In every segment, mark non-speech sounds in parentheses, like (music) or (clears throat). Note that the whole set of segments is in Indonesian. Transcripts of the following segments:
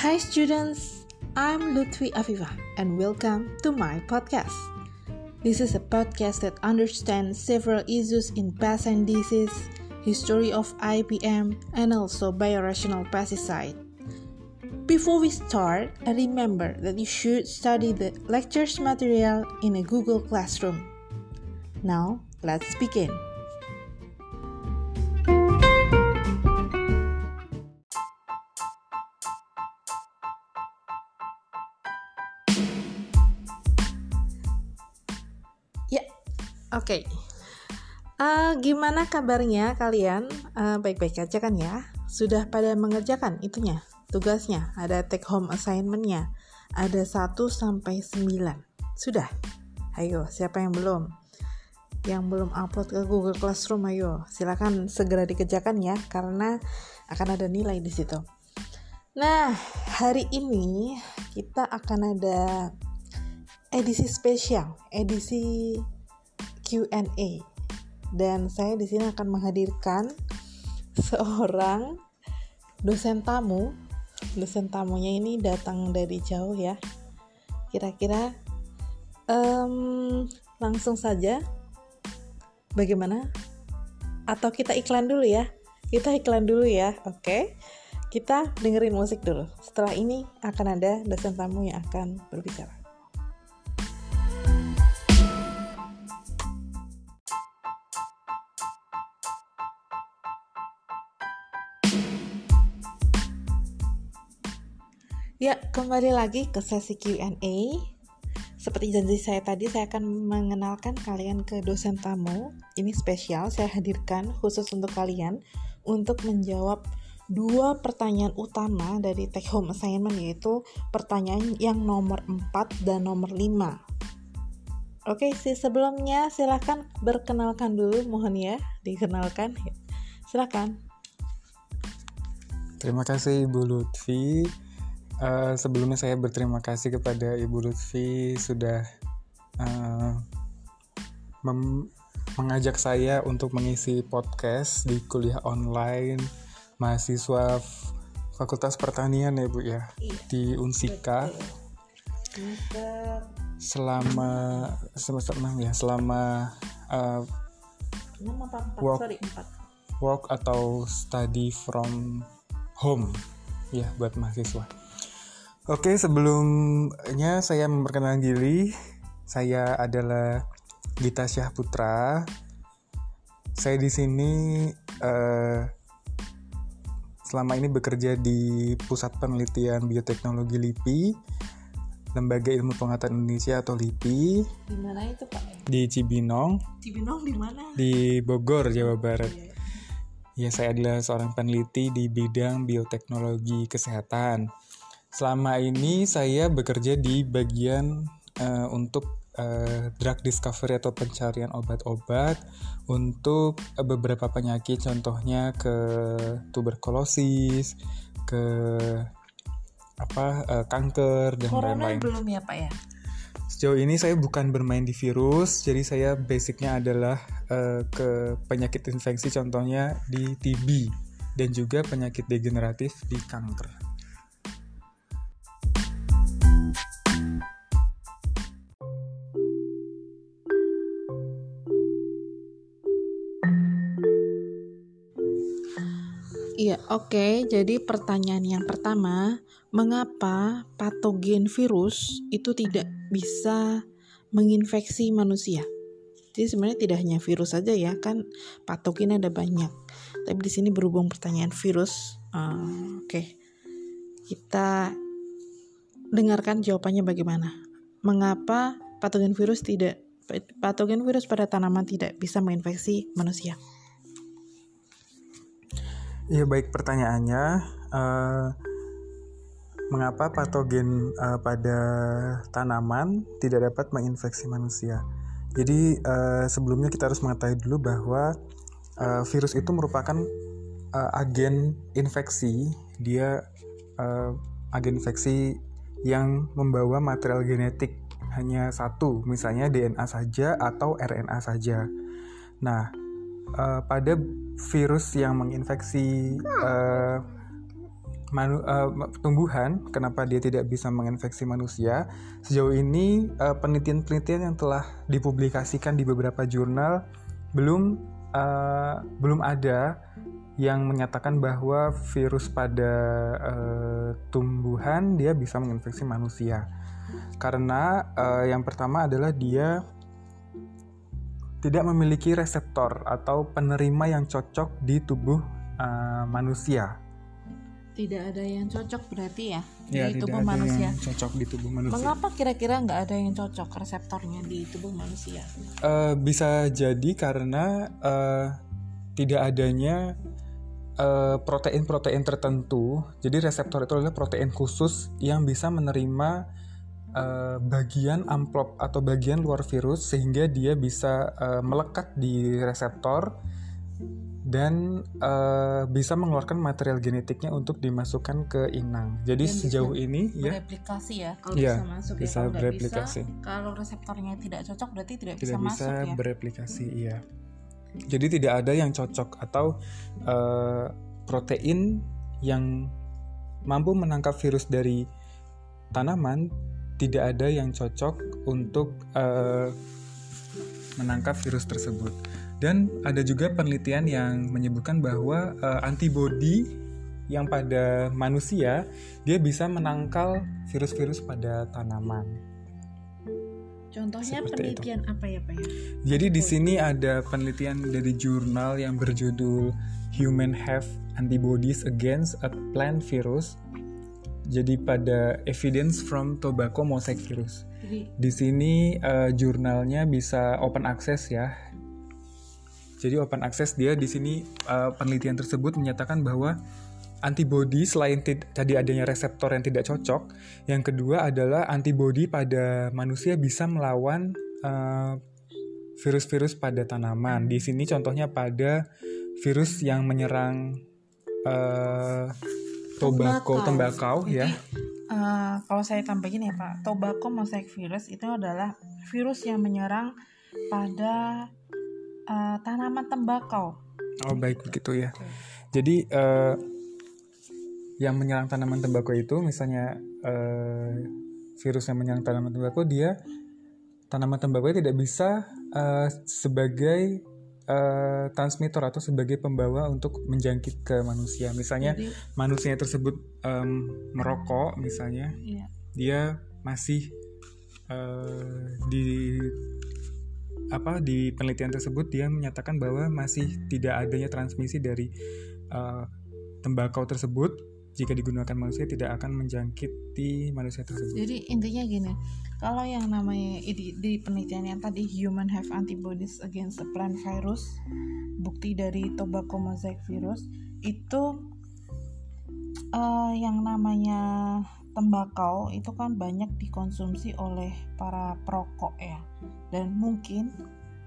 Hi students, I'm Lutfi Afifa and welcome to my podcast. This is a podcast that understands several issues in pest and disease, history of IPM, and also biorational pesticide. Before we start, remember that you should study the lectures material in a Google Classroom. Now, let's begin. Oke. Uh, gimana kabarnya kalian? Uh, baik-baik aja kan ya? Sudah pada mengerjakan itunya, tugasnya, ada take home assignmentnya, ada 1 sampai 9. Sudah? Ayo, siapa yang belum? Yang belum upload ke Google Classroom, ayo, silakan segera dikerjakan ya, karena akan ada nilai di situ. Nah, hari ini kita akan ada edisi spesial, edisi Q&A. Dan saya di sini akan menghadirkan (laughs) seorang dosen tamu. Dosen tamunya ini datang dari jauh ya. Kira-kira um, langsung saja bagaimana? Atau kita iklan dulu ya? Kita iklan dulu ya, oke? Okay? Kita dengerin musik dulu. Setelah ini akan ada dosen tamu yang akan berbicara. Ya, kembali lagi ke sesi Q&A. Seperti janji saya tadi, saya akan mengenalkan kalian ke dosen tamu. Ini spesial, saya hadirkan khusus untuk kalian untuk menjawab dua pertanyaan utama dari take home assignment yaitu pertanyaan yang nomor 4 dan nomor 5. Oke, sih sebelumnya silahkan berkenalkan dulu, mohon ya, dikenalkan. Silahkan. Terima kasih Ibu Lutfi Uh, sebelumnya saya berterima kasih kepada Ibu Lutfi sudah uh, mengajak saya untuk mengisi podcast di kuliah online mahasiswa Fakultas Pertanian ya Bu ya iya, di Unsika. Selama semester 6 ya, selama uh, work, work atau study from home ya buat mahasiswa. Oke, sebelumnya saya memperkenalkan diri. Saya adalah Gita Syah Putra. Saya di sini uh, selama ini bekerja di Pusat Penelitian Bioteknologi LIPI, Lembaga Ilmu Pengetahuan Indonesia atau LIPI. Di mana itu Pak? Di Cibinong. Cibinong di mana? Di Bogor, Jawa Barat. Ya, saya adalah seorang peneliti di bidang bioteknologi kesehatan. Selama ini saya bekerja di bagian uh, untuk uh, drug discovery atau pencarian obat-obat untuk uh, beberapa penyakit, contohnya ke tuberkulosis, ke apa uh, kanker dan lain-lain. belum ya pak ya? Sejauh ini saya bukan bermain di virus, jadi saya basicnya adalah uh, ke penyakit infeksi, contohnya di TB dan juga penyakit degeneratif di kanker. Oke. Jadi pertanyaan yang pertama, mengapa patogen virus itu tidak bisa menginfeksi manusia? Jadi sebenarnya tidak hanya virus saja ya, kan patogen ada banyak. Tapi di sini berhubung pertanyaan virus, uh, oke. Okay. Kita dengarkan jawabannya bagaimana. Mengapa patogen virus tidak patogen virus pada tanaman tidak bisa menginfeksi manusia? Iya baik pertanyaannya uh, mengapa patogen uh, pada tanaman tidak dapat menginfeksi manusia? Jadi uh, sebelumnya kita harus mengetahui dulu bahwa uh, virus itu merupakan uh, agen infeksi. Dia uh, agen infeksi yang membawa material genetik hanya satu, misalnya DNA saja atau RNA saja. Nah, uh, pada virus yang menginfeksi uh, manu, uh, tumbuhan kenapa dia tidak bisa menginfeksi manusia? Sejauh ini uh, penelitian-penelitian yang telah dipublikasikan di beberapa jurnal belum uh, belum ada yang menyatakan bahwa virus pada uh, tumbuhan dia bisa menginfeksi manusia. Karena uh, yang pertama adalah dia tidak memiliki reseptor atau penerima yang cocok di tubuh uh, manusia. Tidak ada yang cocok berarti ya, ya di tidak tubuh ada manusia. Yang cocok di tubuh manusia. Mengapa kira-kira nggak ada yang cocok reseptornya di tubuh manusia? Uh, bisa jadi karena uh, tidak adanya protein-protein uh, tertentu. Jadi reseptor itu adalah protein khusus yang bisa menerima uh, bagian amplop atau bagian luar virus sehingga dia bisa uh, melekat di reseptor dan uh, bisa mengeluarkan material genetiknya untuk dimasukkan ke inang. Jadi dan sejauh ini ya bereplikasi ya kalau ya, bisa masuk bisa ya kalau bereplikasi. Bisa, kalau reseptornya tidak cocok berarti tidak, tidak bisa, bisa masuk ya. bereplikasi iya. Jadi tidak ada yang cocok atau uh, protein yang mampu menangkap virus dari tanaman tidak ada yang cocok untuk uh, menangkap virus tersebut. Dan ada juga penelitian yang menyebutkan bahwa uh, antibodi yang pada manusia dia bisa menangkal virus-virus pada tanaman. Contohnya Seperti penelitian itu. apa ya Pak ya? Jadi di sini ada penelitian dari jurnal yang berjudul Human Have Antibodies Against a Plant Virus jadi pada evidence from tobacco mosaic virus. Di sini uh, jurnalnya bisa open access ya. Jadi open access dia di sini uh, penelitian tersebut menyatakan bahwa antibody selain tadi adanya reseptor yang tidak cocok, yang kedua adalah antibody pada manusia bisa melawan eh, virus-virus pada tanaman. Di sini contohnya pada virus yang menyerang uh, tobacco tembakau, ya. Uh, kalau saya tambahin ya Pak, tobacco mosaic virus itu adalah virus yang menyerang pada uh, tanaman tembakau. Oh baik begitu ya. Jadi uh, yang menyerang tanaman tembakau itu misalnya uh, virus yang menyerang tanaman tembakau dia tanaman tembakau tidak bisa uh, sebagai uh, transmitter atau sebagai pembawa untuk menjangkit ke manusia. Misalnya Jadi, manusia tersebut um, merokok, misalnya, iya. dia masih uh, di apa di penelitian tersebut dia menyatakan bahwa masih tidak adanya transmisi dari uh, tembakau tersebut jika digunakan manusia tidak akan menjangkiti manusia tersebut. Jadi intinya gini, kalau yang namanya di, di penelitian yang tadi human have antibodies against the plant virus, bukti dari tobacco mosaic virus itu uh, yang namanya tembakau itu kan banyak dikonsumsi oleh para perokok ya. Dan mungkin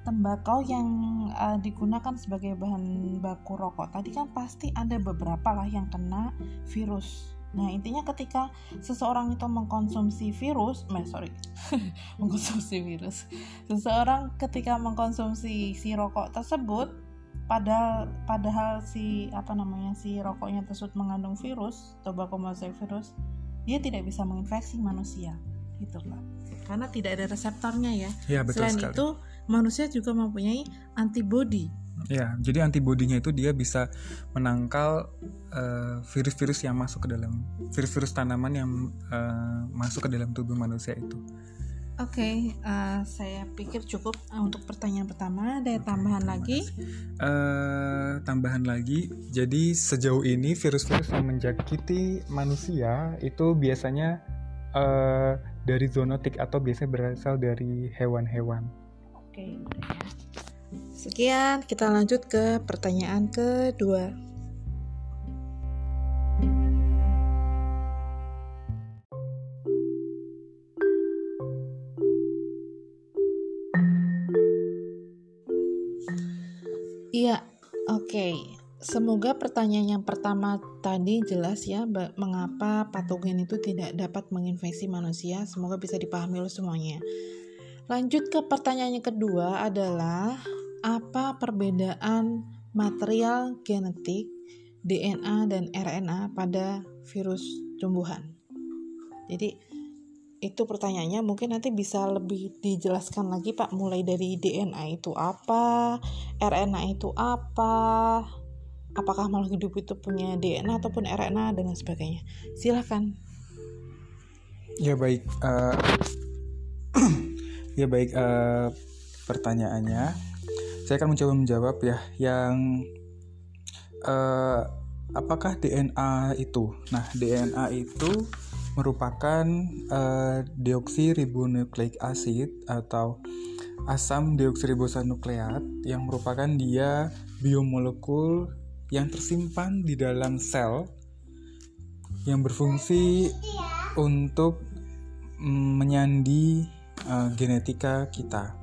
tembakau yang uh, digunakan sebagai bahan baku rokok tadi kan pasti ada beberapa lah yang kena virus Nah, intinya ketika seseorang itu mengkonsumsi virus, eh, sorry, (laughs) mengkonsumsi virus, seseorang ketika mengkonsumsi si rokok tersebut, padahal padahal si apa namanya si rokoknya tersebut mengandung virus, tobacco mosaic virus, dia tidak bisa menginfeksi manusia, gitu kan? Karena tidak ada reseptornya ya. ya betul Selain sekali. itu, manusia juga mempunyai antibody Ya, jadi antibodinya itu dia bisa menangkal eh, virus-virus uh, yang masuk ke dalam virus-virus tanaman yang uh, masuk ke dalam tubuh manusia itu. Oke, okay, uh, saya pikir cukup untuk pertanyaan pertama. Ada okay, tambahan lagi? Uh, tambahan lagi. Jadi sejauh ini virus-virus yang menjakiti manusia itu biasanya uh, dari zoonotik atau biasanya berasal dari hewan-hewan. Oke. Okay. Sekian, kita lanjut ke pertanyaan kedua. Iya, oke. Okay. Semoga pertanyaan yang pertama tadi jelas ya mengapa patogen itu tidak dapat menginfeksi manusia. Semoga bisa dipahami oleh semuanya. Lanjut ke pertanyaan yang kedua adalah apa perbedaan material genetik DNA dan RNA pada virus tumbuhan. Jadi itu pertanyaannya mungkin nanti bisa lebih dijelaskan lagi Pak mulai dari DNA itu apa, RNA itu apa, apakah makhluk hidup itu punya DNA ataupun RNA dan lain sebagainya. Silahkan. Ya baik, uh, (clears throat) ya baik uh, pertanyaannya. Saya akan mencoba menjawab ya yang uh, apakah DNA itu? Nah DNA itu merupakan uh, deoksiribonukleik acid atau asam deoksiribosonukleat yang merupakan dia biomolekul yang tersimpan di dalam sel yang berfungsi untuk mm, menyandi uh, genetika kita.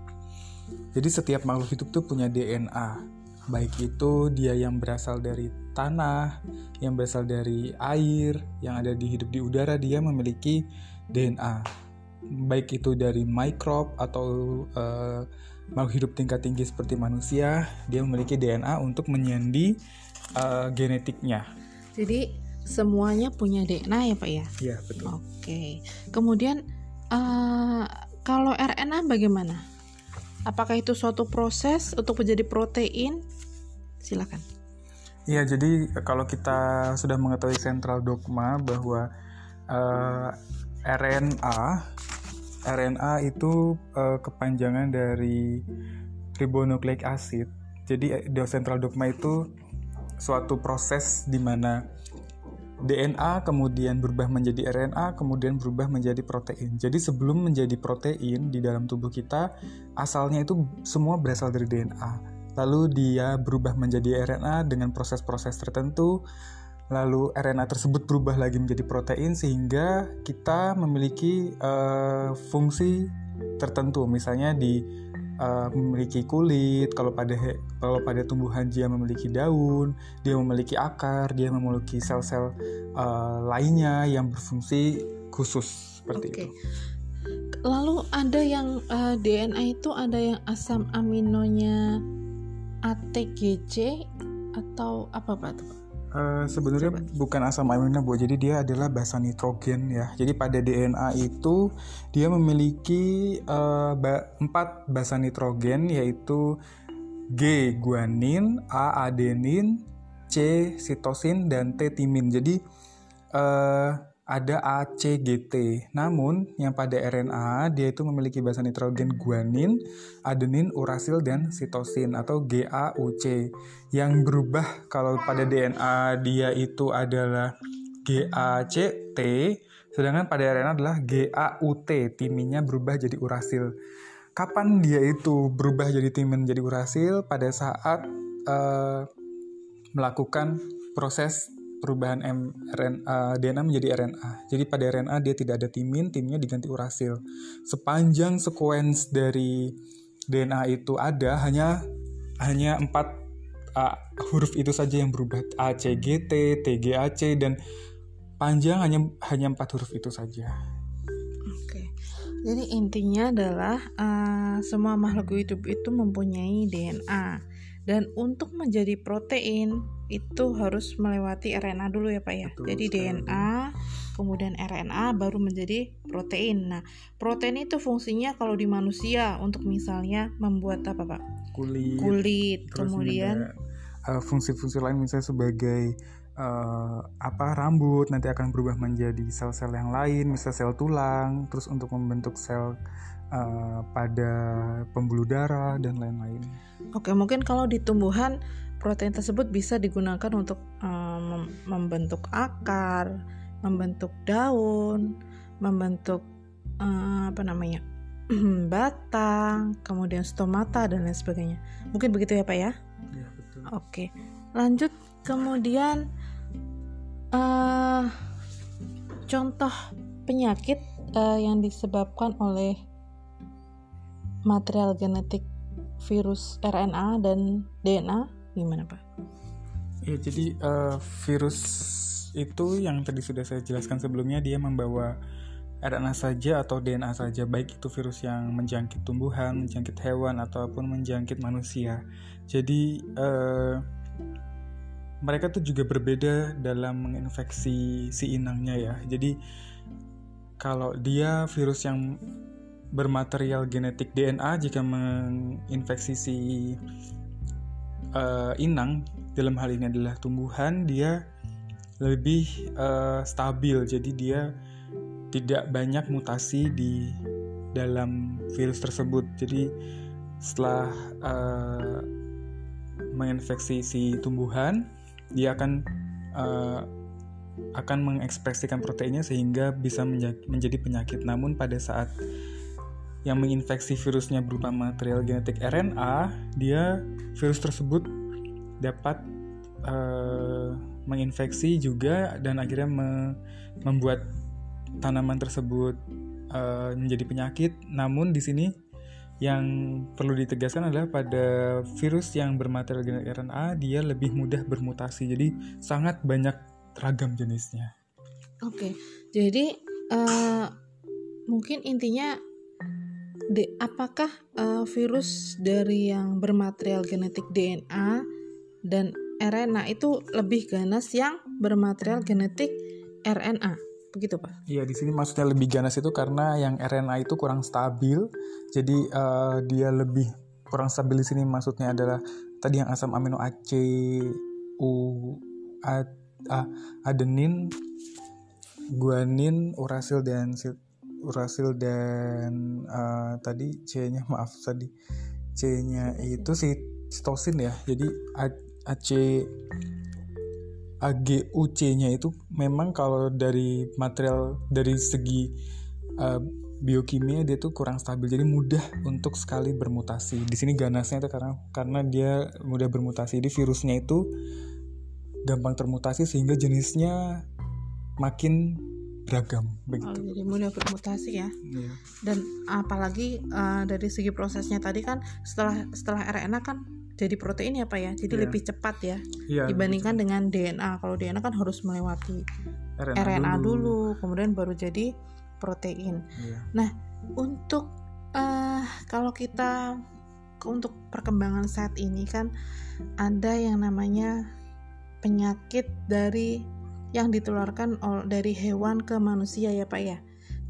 Jadi setiap makhluk hidup tuh punya DNA baik itu dia yang berasal dari tanah, yang berasal dari air, yang ada di hidup di udara, dia memiliki DNA. Baik itu dari mikrob atau uh, makhluk hidup tingkat tinggi seperti manusia, dia memiliki DNA untuk menyandi uh, genetiknya. Jadi semuanya punya DNA ya pak ya? Iya betul. Oke. Kemudian uh, kalau RNA bagaimana? Apakah itu suatu proses untuk menjadi protein Silakan. Iya, jadi kalau kita sudah mengetahui sentral dogma bahwa uh, eh, RNA RNA itu uh, kepanjangan dari ribonucleic acid. Jadi di central dogma itu suatu proses di mana DNA kemudian berubah menjadi RNA, kemudian berubah menjadi protein. Jadi sebelum menjadi protein di dalam tubuh kita, asalnya itu semua berasal dari DNA lalu dia berubah menjadi RNA dengan proses-proses tertentu, lalu RNA tersebut berubah lagi menjadi protein sehingga kita memiliki uh, fungsi tertentu, misalnya di uh, memiliki kulit, kalau pada kalau pada tumbuhan dia memiliki daun, dia memiliki akar, dia memiliki sel-sel uh, lainnya yang berfungsi khusus seperti okay. itu. Lalu ada yang uh, DNA itu ada yang asam aminonya ATGC atau apa Pak? Uh, sebenarnya bukan asam amino bu, jadi dia adalah basa nitrogen ya. Jadi pada DNA itu dia memiliki uh, ba empat basa nitrogen yaitu G guanin, A adenin, C sitosin dan T timin. Jadi uh, ada ACGT. Namun yang pada RNA dia itu memiliki basa nitrogen guanin, adenin, urasil dan sitosin atau GAUC. Yang berubah kalau pada DNA dia itu adalah GACT, sedangkan pada RNA adalah GAUT. Timinnya berubah jadi urasil. Kapan dia itu berubah jadi timin jadi urasil? Pada saat uh, melakukan proses perubahan mRNA DNA menjadi RNA. Jadi pada RNA dia tidak ada timin, timnya diganti urasil. Sepanjang sequence dari DNA itu ada hanya hanya empat uh, huruf itu saja yang berubah A C G T T G A C dan panjang hanya hanya empat huruf itu saja. Oke, jadi intinya adalah uh, semua makhluk hidup itu mempunyai DNA dan untuk menjadi protein itu harus melewati RNA dulu ya Pak ya. Betul, Jadi DNA, kemudian RNA baru menjadi protein. Nah, protein itu fungsinya kalau di manusia untuk misalnya membuat apa Pak? Kulit. Kulit. kemudian uh, fungsi-fungsi lain misalnya sebagai uh, apa rambut nanti akan berubah menjadi sel-sel yang lain, misalnya sel tulang, terus untuk membentuk sel uh, pada pembuluh darah dan lain-lain. Oke, mungkin kalau di tumbuhan protein tersebut bisa digunakan untuk um, membentuk akar, membentuk daun, membentuk uh, apa namanya (clears throat) batang, kemudian stomata dan lain sebagainya. Mungkin begitu ya pak ya? Ya betul. Oke, lanjut kemudian uh, contoh penyakit uh, yang disebabkan oleh material genetik virus RNA dan DNA gimana pak? Ya jadi uh, virus itu yang tadi sudah saya jelaskan sebelumnya dia membawa RNA saja atau DNA saja baik itu virus yang menjangkit tumbuhan, menjangkit hewan ataupun menjangkit manusia. Jadi uh, mereka tuh juga berbeda dalam menginfeksi si inangnya ya. Jadi kalau dia virus yang bermaterial genetik DNA jika menginfeksi si uh, inang dalam hal ini adalah tumbuhan dia lebih uh, stabil. Jadi dia tidak banyak mutasi di dalam virus tersebut. Jadi setelah uh, menginfeksi si tumbuhan dia akan uh, akan mengekspresikan proteinnya sehingga bisa menjadi penyakit. Namun pada saat yang menginfeksi virusnya berupa material genetik RNA, dia virus tersebut dapat uh, menginfeksi juga dan akhirnya me membuat tanaman tersebut uh, menjadi penyakit. Namun di sini yang perlu ditegaskan adalah pada virus yang bermaterial genetik RNA dia lebih mudah bermutasi. Jadi sangat banyak ragam jenisnya. Oke, jadi uh, mungkin intinya de, apakah uh, virus dari yang bermaterial genetik DNA dan RNA itu lebih ganas yang bermaterial genetik RNA? Begitu, Pak? Iya, di sini maksudnya lebih ganas itu karena yang RNA itu kurang stabil, jadi uh, dia lebih kurang stabil di sini maksudnya adalah tadi yang asam amino AC, U, A, A, adenin, guanin, urasil dan urasil dan uh, tadi C-nya (laughs) maaf tadi C-nya itu si sitosin ya. Jadi AC AGUC-nya itu memang kalau dari material dari segi uh, biokimia dia tuh kurang stabil jadi mudah untuk sekali bermutasi. Di sini ganasnya itu karena karena dia mudah bermutasi. Jadi virusnya itu gampang termutasi sehingga jenisnya makin beragam begitu. Oh, jadi mudah bermutasi ya. Yeah. Dan apalagi uh, dari segi prosesnya tadi kan setelah setelah RNA kan jadi protein ya pak ya, jadi yeah. lebih cepat ya yeah, dibandingkan dengan DNA. Kalau DNA kan harus melewati RNA, RNA dulu. dulu, kemudian baru jadi protein. Yeah. Nah untuk uh, kalau kita untuk perkembangan saat ini kan ada yang namanya penyakit dari yang ditularkan dari hewan ke manusia ya Pak ya.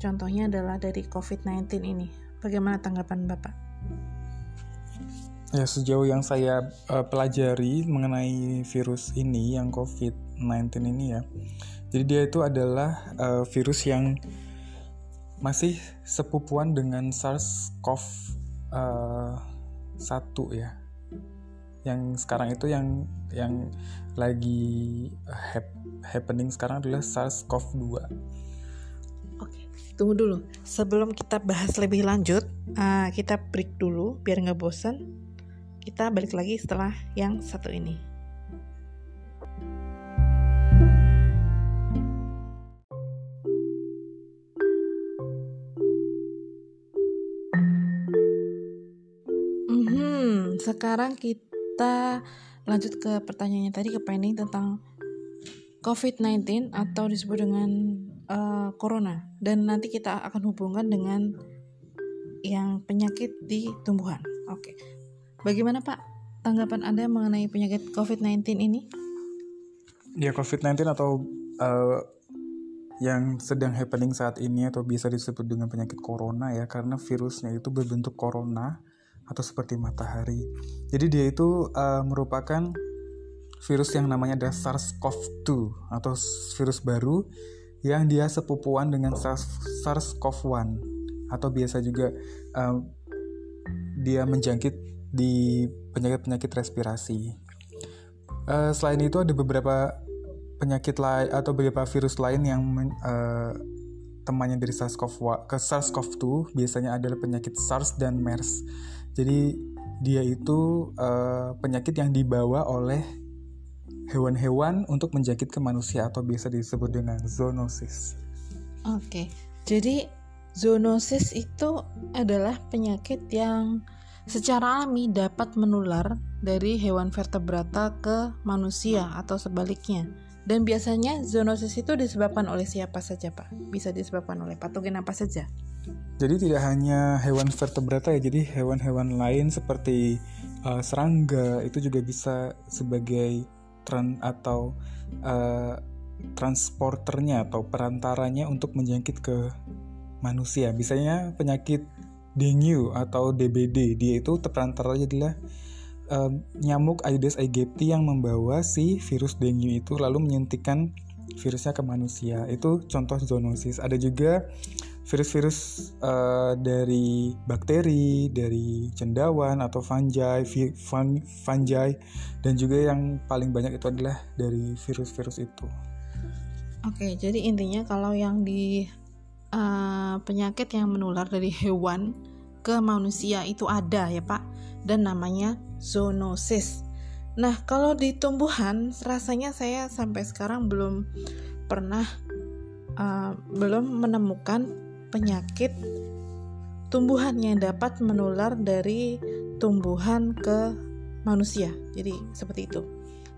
Contohnya adalah dari COVID-19 ini. Bagaimana tanggapan Bapak? Ya sejauh yang saya uh, pelajari mengenai virus ini yang COVID-19 ini ya. Jadi dia itu adalah uh, virus yang masih sepupuan dengan SARS-CoV-1 uh, ya. Yang sekarang itu yang yang lagi happening sekarang adalah SARS-CoV-2. Oke, tunggu dulu. Sebelum kita bahas lebih lanjut, uh, kita break dulu biar nggak bosan. Kita balik lagi setelah yang satu ini. Hmm, sekarang kita lanjut ke pertanyaannya tadi ke pending tentang COVID-19 atau disebut dengan uh, corona dan nanti kita akan hubungkan dengan yang penyakit di tumbuhan. Oke. Bagaimana Pak tanggapan Anda mengenai penyakit COVID-19 ini? Ya COVID-19 atau uh, yang sedang happening saat ini atau bisa disebut dengan penyakit corona ya karena virusnya itu berbentuk corona atau seperti matahari. Jadi dia itu uh, merupakan virus yang namanya ada SARS-CoV-2 atau virus baru yang dia sepupuan dengan SARS-CoV-1 atau biasa juga uh, dia menjangkit di penyakit-penyakit respirasi. Uh, selain itu ada beberapa penyakit lain atau beberapa virus lain yang uh, temannya dari SARS-CoV ke SARS-CoV-2 biasanya adalah penyakit SARS dan MERS. Jadi dia itu uh, penyakit yang dibawa oleh hewan-hewan untuk menjangkit ke manusia atau biasa disebut dengan zoonosis. Oke, jadi zoonosis itu adalah penyakit yang secara alami dapat menular dari hewan vertebrata ke manusia atau sebaliknya. Dan biasanya zoonosis itu disebabkan oleh siapa saja, Pak? Bisa disebabkan oleh patogen apa saja? Jadi tidak hanya hewan vertebrata ya, jadi hewan-hewan lain seperti uh, serangga itu juga bisa sebagai tran atau uh, transporternya atau perantaranya untuk menjangkit ke manusia. Misalnya penyakit dengue atau DBD, dia itu perantaranya adalah um, nyamuk Aedes aegypti yang membawa si virus dengue itu lalu menyuntikkan virusnya ke manusia. Itu contoh zoonosis. Ada juga virus-virus uh, dari bakteri, dari cendawan atau fungi, fungi, dan juga yang paling banyak itu adalah dari virus-virus itu. Oke, jadi intinya kalau yang di uh, penyakit yang menular dari hewan ke manusia itu ada ya Pak, dan namanya zoonosis. Nah, kalau di tumbuhan rasanya saya sampai sekarang belum pernah uh, belum menemukan penyakit tumbuhan yang dapat menular dari tumbuhan ke manusia. Jadi seperti itu.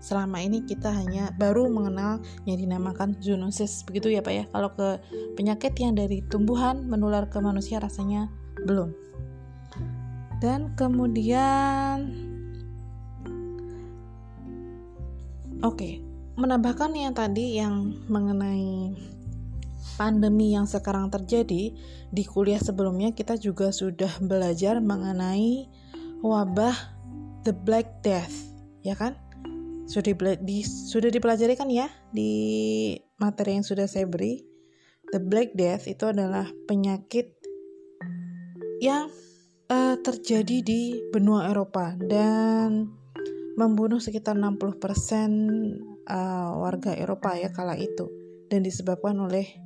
Selama ini kita hanya baru mengenal yang dinamakan zoonosis. Begitu ya Pak ya. Kalau ke penyakit yang dari tumbuhan menular ke manusia rasanya belum. Dan kemudian Oke, okay, menambahkan yang tadi yang mengenai pandemi yang sekarang terjadi, di kuliah sebelumnya kita juga sudah belajar mengenai wabah the Black Death, ya kan? Sudah di, sudah dipelajari kan ya di materi yang sudah saya beri. The Black Death itu adalah penyakit yang uh, terjadi di benua Eropa dan membunuh sekitar 60% uh, eh, warga Eropa ya kala itu dan disebabkan oleh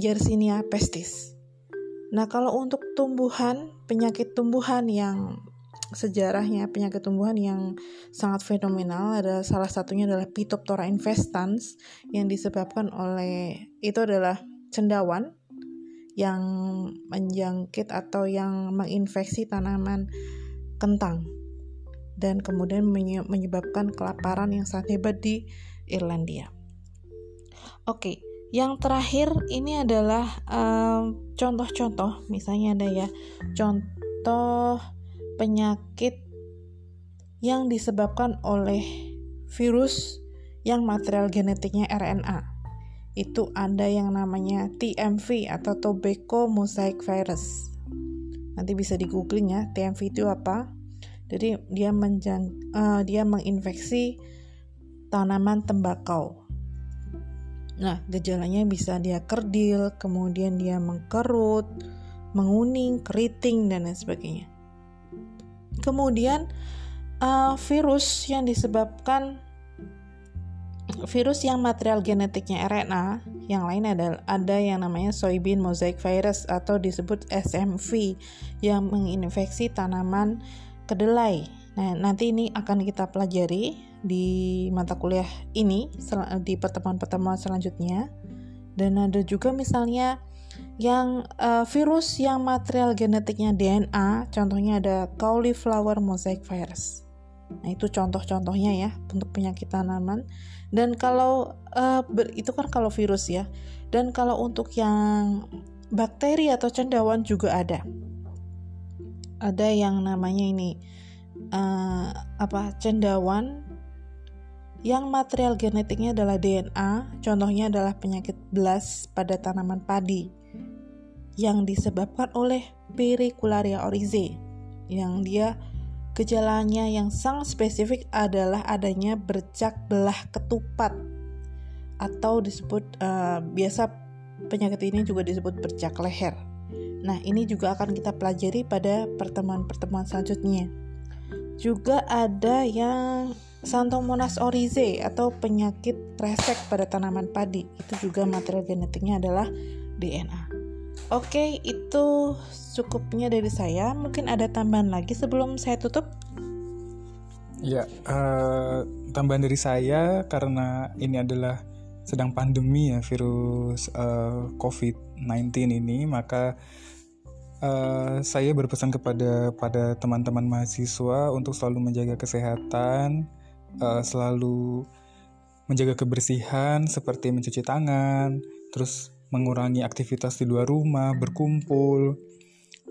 Yersinia pestis. Nah, kalau untuk tumbuhan, penyakit tumbuhan yang sejarahnya penyakit tumbuhan yang sangat fenomenal ada salah satunya adalah Phytophthora infestans yang disebabkan oleh itu adalah cendawan yang menjangkit atau yang menginfeksi tanaman kentang dan kemudian menyebabkan kelaparan yang sangat hebat di Irlandia. Oke, yang terakhir ini adalah contoh-contoh, um, misalnya ada ya, contoh penyakit yang disebabkan oleh virus yang material genetiknya RNA. Itu ada yang namanya TMV atau Tobacco Mosaic Virus. Nanti bisa di googling ya, TMV itu apa? Jadi dia menjang, uh, dia menginfeksi tanaman tembakau Nah, gejalanya bisa dia kerdil, kemudian dia mengkerut, menguning, keriting, dan lain sebagainya. Kemudian, uh, virus yang disebabkan virus yang material genetiknya RNA, yang lain ada ada yang namanya soybean mosaic virus atau disebut SMV yang menginfeksi tanaman kedelai. Nah, nanti ini akan kita pelajari di mata kuliah ini di pertemuan-pertemuan selanjutnya. Dan ada juga misalnya yang uh, virus yang material genetiknya DNA contohnya ada cauliflower mosaic virus. Nah itu contoh-contohnya ya untuk penyakit tanaman. Dan kalau uh, ber, itu kan kalau virus ya. Dan kalau untuk yang bakteri atau cendawan juga ada. Ada yang namanya ini uh, apa cendawan yang material genetiknya adalah DNA, contohnya adalah penyakit BLAS pada tanaman padi yang disebabkan oleh Pericularia oryzae yang dia gejalanya yang sangat spesifik adalah adanya bercak belah ketupat atau disebut uh, biasa penyakit ini juga disebut bercak leher. Nah, ini juga akan kita pelajari pada pertemuan-pertemuan selanjutnya. Juga ada yang Santomonas orizae atau penyakit resek pada tanaman padi itu juga material genetiknya adalah DNA. Oke, itu cukupnya dari saya. Mungkin ada tambahan lagi sebelum saya tutup? Ya, uh, tambahan dari saya karena ini adalah sedang pandemi ya virus uh, eh, COVID-19 ini, maka uh, saya berpesan kepada pada teman-teman mahasiswa untuk selalu menjaga kesehatan, uh, selalu menjaga kebersihan seperti mencuci tangan, terus mengurangi aktivitas di luar rumah, berkumpul.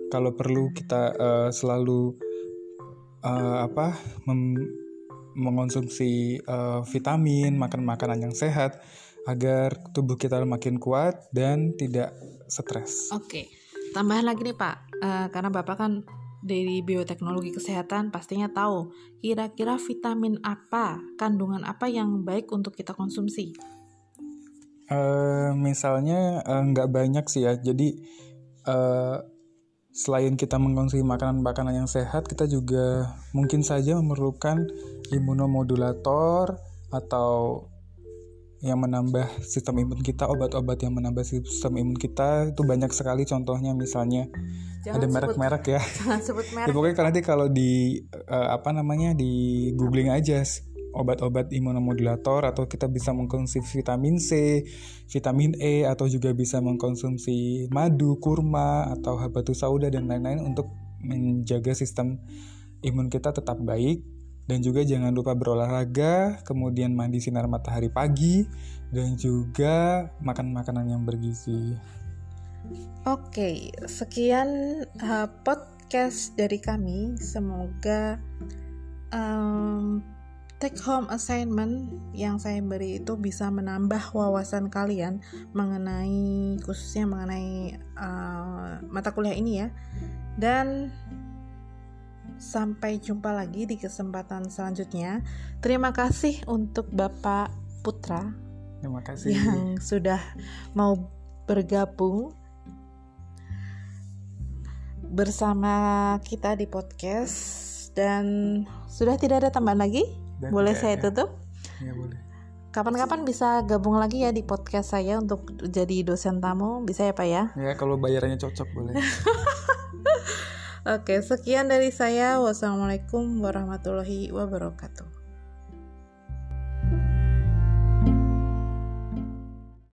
Kalau perlu kita uh, selalu uh, apa mengonsumsi uh, vitamin, makan makanan yang sehat agar tubuh kita makin kuat dan tidak stres. Oke, tambahan lagi nih Pak, uh, karena Bapak kan dari bioteknologi kesehatan pastinya tahu kira-kira vitamin apa, kandungan apa yang baik untuk kita konsumsi. Uh, misalnya nggak uh, banyak sih ya, jadi uh, selain kita mengkonsumsi makanan-makanan yang sehat, kita juga mungkin saja memerlukan imunomodulator atau yang menambah sistem imun kita, obat-obat yang menambah sistem imun kita itu banyak sekali contohnya misalnya jangan ada merek-merek ya. Jangan sebut (laughs) merek. ya, pokoknya nanti kalau di uh, apa namanya di googling aja obat-obat imunomodulator atau kita bisa mengkonsumsi vitamin C, vitamin E atau juga bisa mengkonsumsi madu, kurma atau habatus sauda dan lain-lain untuk menjaga sistem imun kita tetap baik dan juga jangan lupa berolahraga, kemudian mandi sinar matahari pagi, dan juga makan makanan yang bergizi. Oke, sekian uh, podcast dari kami. Semoga um, take home assignment yang saya beri itu bisa menambah wawasan kalian mengenai khususnya mengenai uh, mata kuliah ini ya. Dan Sampai jumpa lagi di kesempatan selanjutnya. Terima kasih untuk Bapak Putra. Terima kasih yang sudah mau bergabung bersama kita di podcast dan sudah tidak ada tambahan lagi. Dan boleh saya ya. tutup? Ya boleh. Kapan-kapan bisa gabung lagi ya di podcast saya untuk jadi dosen tamu, bisa ya Pak ya? Ya kalau bayarannya cocok boleh. (laughs) Oke, sekian dari saya. Wassalamualaikum warahmatullahi wabarakatuh.